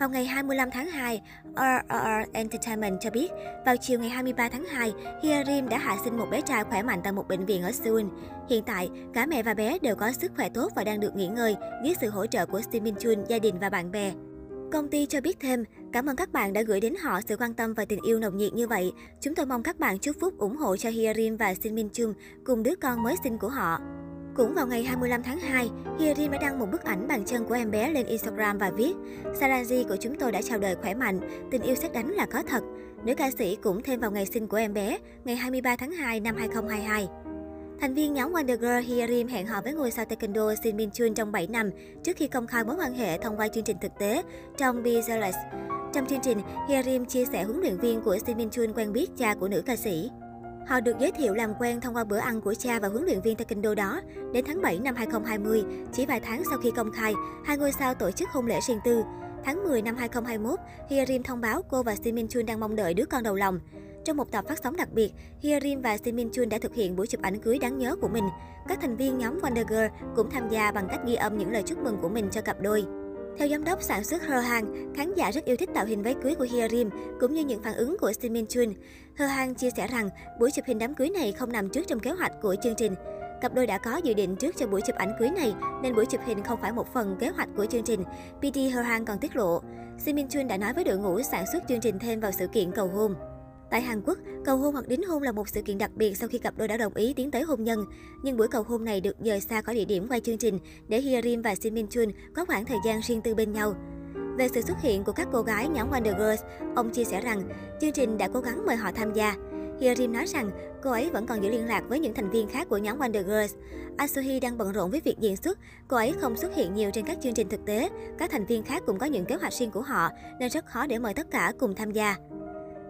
Vào ngày 25 tháng 2, RRR Entertainment cho biết, vào chiều ngày 23 tháng 2, Hyerim đã hạ sinh một bé trai khỏe mạnh tại một bệnh viện ở Seoul. Hiện tại, cả mẹ và bé đều có sức khỏe tốt và đang được nghỉ ngơi dưới sự hỗ trợ của Shin Min Chun, gia đình và bạn bè. Công ty cho biết thêm, cảm ơn các bạn đã gửi đến họ sự quan tâm và tình yêu nồng nhiệt như vậy. Chúng tôi mong các bạn chúc phúc ủng hộ cho Hyerim và Shin Min Chun cùng đứa con mới sinh của họ. Cũng vào ngày 25 tháng 2, Hyerim đã đăng một bức ảnh bàn chân của em bé lên Instagram và viết Saraji của chúng tôi đã chào đời khỏe mạnh, tình yêu xét đánh là có thật. Nữ ca sĩ cũng thêm vào ngày sinh của em bé, ngày 23 tháng 2 năm 2022. Thành viên nhóm Wonder Girl Hyerim hẹn hò với ngôi sao taekwondo Shin Min Chun trong 7 năm trước khi công khai mối quan hệ thông qua chương trình thực tế trong Be Jealous. Trong chương trình, Hyerim chia sẻ huấn luyện viên của Shin Min Chun quen biết cha của nữ ca sĩ. Họ được giới thiệu làm quen thông qua bữa ăn của cha và huấn luyện viên taekwondo đó. Đến tháng 7 năm 2020, chỉ vài tháng sau khi công khai, hai ngôi sao tổ chức hôn lễ riêng tư. Tháng 10 năm 2021, Hyerim thông báo cô và simin Chun đang mong đợi đứa con đầu lòng. Trong một tập phát sóng đặc biệt, Hyerim và simin Chun đã thực hiện buổi chụp ảnh cưới đáng nhớ của mình. Các thành viên nhóm Wonder Girl cũng tham gia bằng cách ghi âm những lời chúc mừng của mình cho cặp đôi. Theo giám đốc sản xuất Hơ Hàng, khán giả rất yêu thích tạo hình váy cưới của Hyerim cũng như những phản ứng của Shin Min Chun. Hơ Hàng chia sẻ rằng buổi chụp hình đám cưới này không nằm trước trong kế hoạch của chương trình. Cặp đôi đã có dự định trước cho buổi chụp ảnh cưới này nên buổi chụp hình không phải một phần kế hoạch của chương trình. PD Hơ Hàng còn tiết lộ, Shin Min Chun đã nói với đội ngũ sản xuất chương trình thêm vào sự kiện cầu hôn. Tại Hàn Quốc, cầu hôn hoặc đính hôn là một sự kiện đặc biệt sau khi cặp đôi đã đồng ý tiến tới hôn nhân. Nhưng buổi cầu hôn này được dời xa khỏi địa điểm quay chương trình để Hyerim và Shin Min Chun có khoảng thời gian riêng tư bên nhau. Về sự xuất hiện của các cô gái nhóm Wonder Girls, ông chia sẻ rằng chương trình đã cố gắng mời họ tham gia. Hyerim nói rằng cô ấy vẫn còn giữ liên lạc với những thành viên khác của nhóm Wonder Girls. Asuhi đang bận rộn với việc diễn xuất, cô ấy không xuất hiện nhiều trên các chương trình thực tế. Các thành viên khác cũng có những kế hoạch riêng của họ nên rất khó để mời tất cả cùng tham gia.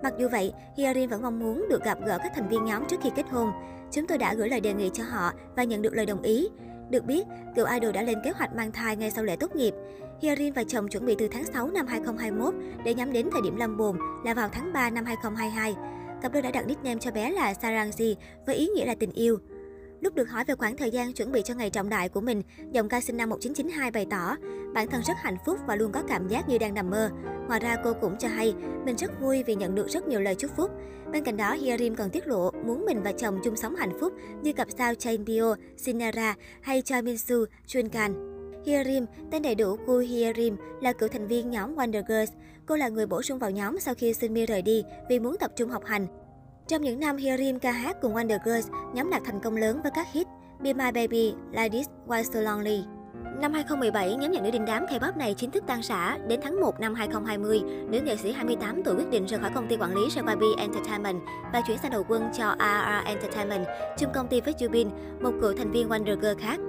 Mặc dù vậy, Hyerin vẫn mong muốn được gặp gỡ các thành viên nhóm trước khi kết hôn. Chúng tôi đã gửi lời đề nghị cho họ và nhận được lời đồng ý. Được biết, cựu idol đã lên kế hoạch mang thai ngay sau lễ tốt nghiệp. Hyerin và chồng chuẩn bị từ tháng 6 năm 2021 để nhắm đến thời điểm lâm bồn là vào tháng 3 năm 2022. Cặp đôi đã đặt nickname cho bé là Sarangji với ý nghĩa là tình yêu. Lúc được hỏi về khoảng thời gian chuẩn bị cho ngày trọng đại của mình, giọng ca sinh năm 1992 bày tỏ, bản thân rất hạnh phúc và luôn có cảm giác như đang nằm mơ. Ngoài ra cô cũng cho hay, mình rất vui vì nhận được rất nhiều lời chúc phúc. Bên cạnh đó, Hyerim còn tiết lộ muốn mình và chồng chung sống hạnh phúc như cặp sao Chain Bio, Sinara hay Choi Minsu, Chun Kan. Hyerim, tên đầy đủ Gu Hyerim, là cựu thành viên nhóm Wonder Girls. Cô là người bổ sung vào nhóm sau khi Sunmi rời đi vì muốn tập trung học hành. Trong những năm Hyerim ca hát cùng Wonder Girls, nhóm đạt thành công lớn với các hit Be My Baby, Like This, Why So Lonely. Năm 2017, nhóm nhạc nữ đình đám K-pop này chính thức tan rã. Đến tháng 1 năm 2020, nữ nghệ sĩ 28 tuổi quyết định rời khỏi công ty quản lý JYP Entertainment và chuyển sang đầu quân cho RR Entertainment, chung công ty với Jubin, một cựu thành viên Wonder Girl khác.